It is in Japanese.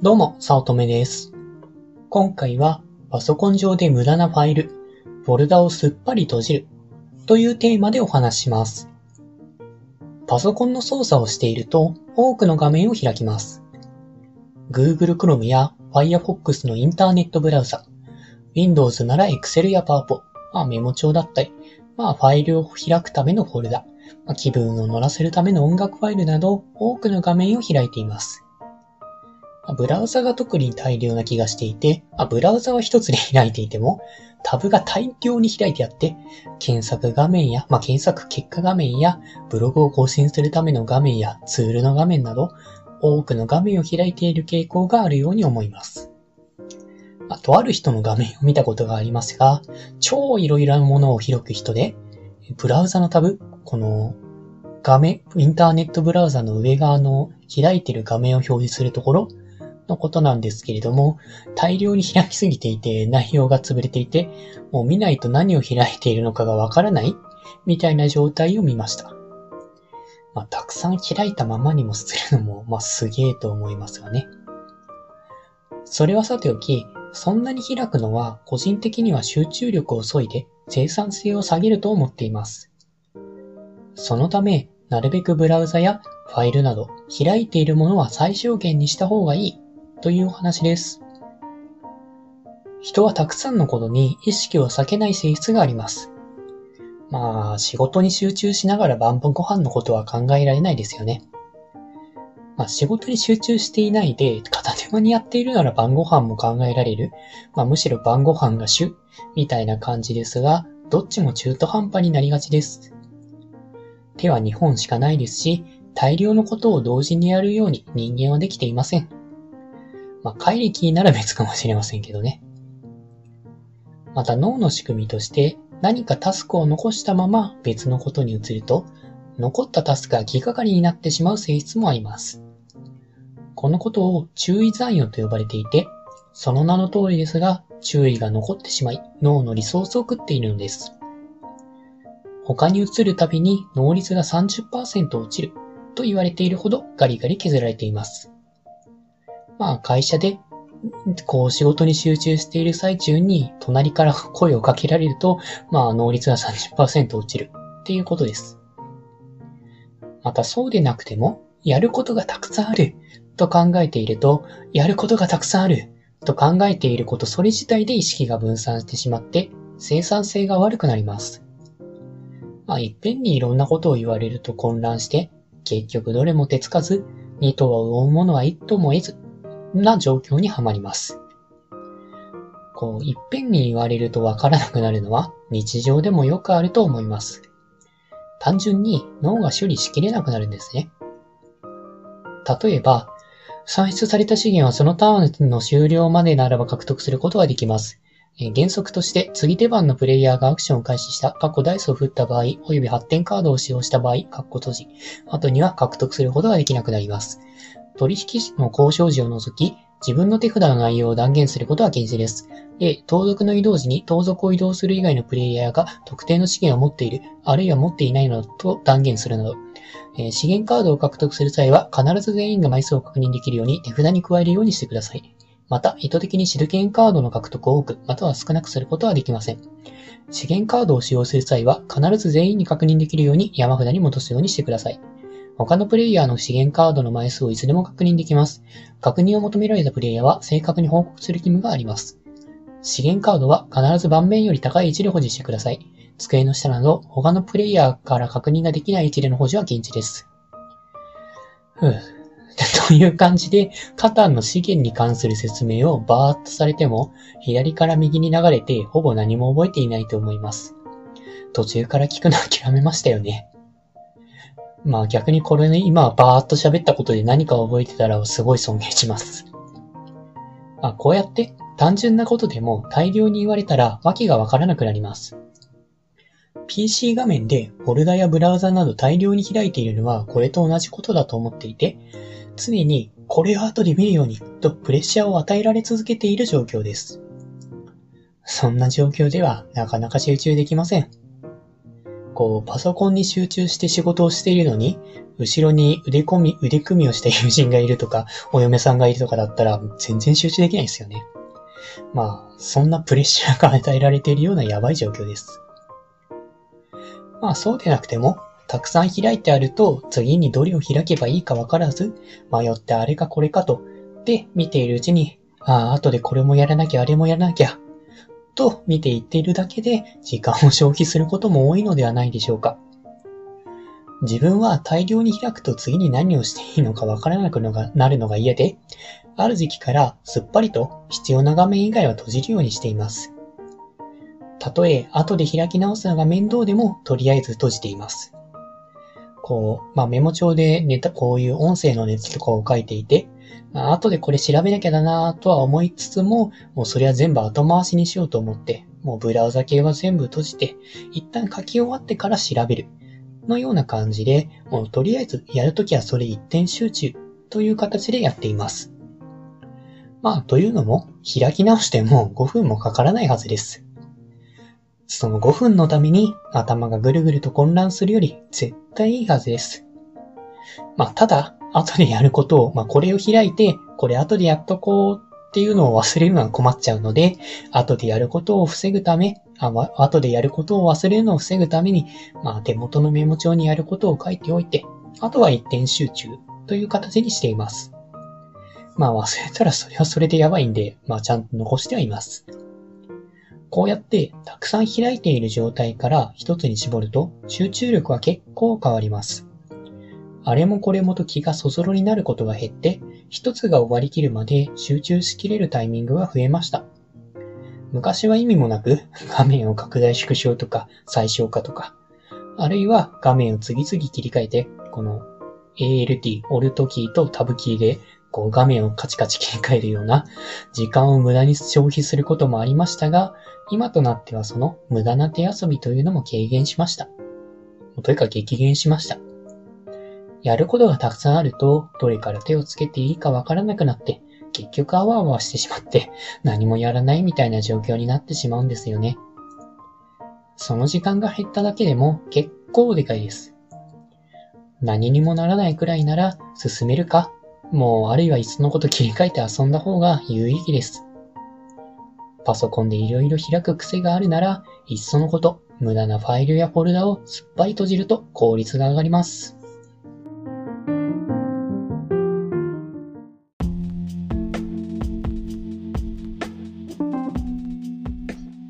どうも、さおとめです。今回は、パソコン上で無駄なファイル、フォルダをすっぱり閉じるというテーマでお話します。パソコンの操作をしていると、多くの画面を開きます。Google Chrome や Firefox のインターネットブラウザ、Windows なら Excel や PowerPoint、まあメモ帳だったり、まあファイルを開くためのフォルダ、まあ、気分を乗らせるための音楽ファイルなど、多くの画面を開いています。ブラウザが特に大量な気がしていて、あブラウザは一つで開いていても、タブが大量に開いてあって、検索画面や、まあ、検索結果画面や、ブログを更新するための画面やツールの画面など、多くの画面を開いている傾向があるように思います。あとある人の画面を見たことがありますが、超いろいろなものを開く人で、ブラウザのタブ、この画面、インターネットブラウザの上側の開いている画面を表示するところのことなんですけれども、大量に開きすぎていて内容が潰れていて、もう見ないと何を開いているのかがわからないみたいな状態を見ました。まあ、たくさん開いたままにもするのも、まあ、すげえと思いますがね。それはさておき、そんなに開くのは個人的には集中力を削いで生産性を下げると思っています。そのため、なるべくブラウザやファイルなど開いているものは最小限にした方がいいというお話です。人はたくさんのことに意識を避けない性質があります。まあ、仕事に集中しながら晩ご飯のことは考えられないですよね。まあ、仕事に集中していないで片手間にやっているなら晩ご飯も考えられる。まあ、むしろ晩ご飯が主みたいな感じですが、どっちも中途半端になりがちです。手は2本しかないですし、大量のことを同時にやるように人間はできていません。まあ、怪力なら別かもしれませんけどね。また脳の仕組みとして何かタスクを残したまま別のことに移ると、残ったタスクが気がかりになってしまう性質もあります。このことを注意残余と呼ばれていて、その名の通りですが、注意が残ってしまい、脳のリソースを食っているのです。他に移るたびに能率が30%落ちると言われているほどガリガリ削られています。まあ会社でこう仕事に集中している最中に隣から 声をかけられると、まあ能率が30%落ちるっていうことです。またそうでなくても、やることがたくさんあると考えていると、やることがたくさんあると考えていることそれ自体で意識が分散してしまって、生産性が悪くなります。まあ、いっぺんにいろんなことを言われると混乱して、結局どれも手つかず、二頭は追うものは一頭も得ず、な状況にはまります。こう、いっぺんに言われるとわからなくなるのは日常でもよくあると思います。単純に脳が処理しきれなくなるんですね。例えば、算出された資源はそのターンの終了までならば獲得することができます。原則として、次手番のプレイヤーがアクションを開始した、過去ダイスを振った場合、および発展カードを使用した場合、カッコ閉じ、後には獲得することができなくなります。取引の交渉時を除き、自分の手札の内容を断言することは禁止です。で、盗賊の移動時に盗賊を移動する以外のプレイヤーが特定の資源を持っている、あるいは持っていないのだと断言するなど、えー資源カードを獲得する際は必ず全員が枚数を確認できるように手札に加えるようにしてください。また、意図的にシルケンカードの獲得を多く、または少なくすることはできません。資源カードを使用する際は、必ず全員に確認できるように山札に戻すようにしてください。他のプレイヤーの資源カードの枚数をいつでも確認できます。確認を求められたプレイヤーは正確に報告する義務があります。資源カードは必ず盤面より高い位置で保持してください。机の下など、他のプレイヤーから確認ができない位置での保持は禁止です。ふう。という感じで、カタンの資源に関する説明をバーッとされても、左から右に流れて、ほぼ何も覚えていないと思います。途中から聞くの諦めましたよね。まあ逆にこれね、今バーッと喋ったことで何か覚えてたらすごい尊敬します。まあこうやって単純なことでも大量に言われたら訳がわからなくなります。PC 画面でフォルダやブラウザなど大量に開いているのはこれと同じことだと思っていて、常にこれを後で見るようにとプレッシャーを与えられ続けている状況です。そんな状況ではなかなか集中できません。こう、パソコンに集中して仕事をしているのに、後ろに腕込み、腕組みをした友人がいるとか、お嫁さんがいるとかだったら、全然集中できないですよね。まあ、そんなプレッシャーが与えられているようなやばい状況です。まあ、そうでなくても、たくさん開いてあると、次にどれを開けばいいかわからず、迷ってあれかこれかと、で、見ているうちに、ああ、後でこれもやらなきゃ、あれもやらなきゃ、と見ていっているだけで、時間を消費することも多いのではないでしょうか。自分は大量に開くと次に何をしていいのかわからなくなるのが嫌で、ある時期からすっぱりと必要な画面以外は閉じるようにしています。たとえ後で開き直すのが面倒でもとりあえず閉じています。こう、まあ、メモ帳でネタ、こういう音声のネタとかを書いていて、まあ、後でこれ調べなきゃだなとは思いつつも、もうそれは全部後回しにしようと思って、もうブラウザ系は全部閉じて、一旦書き終わってから調べる。のような感じで、もうとりあえずやるときはそれ一点集中という形でやっています。まあ、というのも、開き直しても5分もかからないはずです。その5分のために頭がぐるぐると混乱するより絶対いいはずです。まあ、ただ、後でやることを、まあ、これを開いて、これ後でやっとこうっていうのを忘れるのは困っちゃうので、後でやることを防ぐため、あ後でやることを忘れるのを防ぐために、まあ、手元のメモ帳にやることを書いておいて、あとは一点集中という形にしています。まあ忘れたらそれはそれでやばいんで、まあちゃんと残してはいます。こうやってたくさん開いている状態から一つに絞ると集中力は結構変わります。あれもこれもと気がそぞろになることが減って、一つが終わりきるまで集中しきれるタイミングが増えました。昔は意味もなく画面を拡大縮小とか最小化とか、あるいは画面を次々切り替えて、この ALT、オルトキーとタブキーでこう画面をカチカチ切り替えるような時間を無駄に消費することもありましたが、今となってはその無駄な手遊びというのも軽減しました。というか激減しました。やることがたくさんあると、どれから手をつけていいかわからなくなって、結局あわあわしてしまって、何もやらないみたいな状況になってしまうんですよね。その時間が減っただけでも結構でかいです。何にもならないくらいなら進めるかもう、あるいはいっそのこと切り替えて遊んだ方が有意義です。パソコンでいろいろ開く癖があるなら、いっそのこと、無駄なファイルやフォルダをすっぱり閉じると効率が上がります。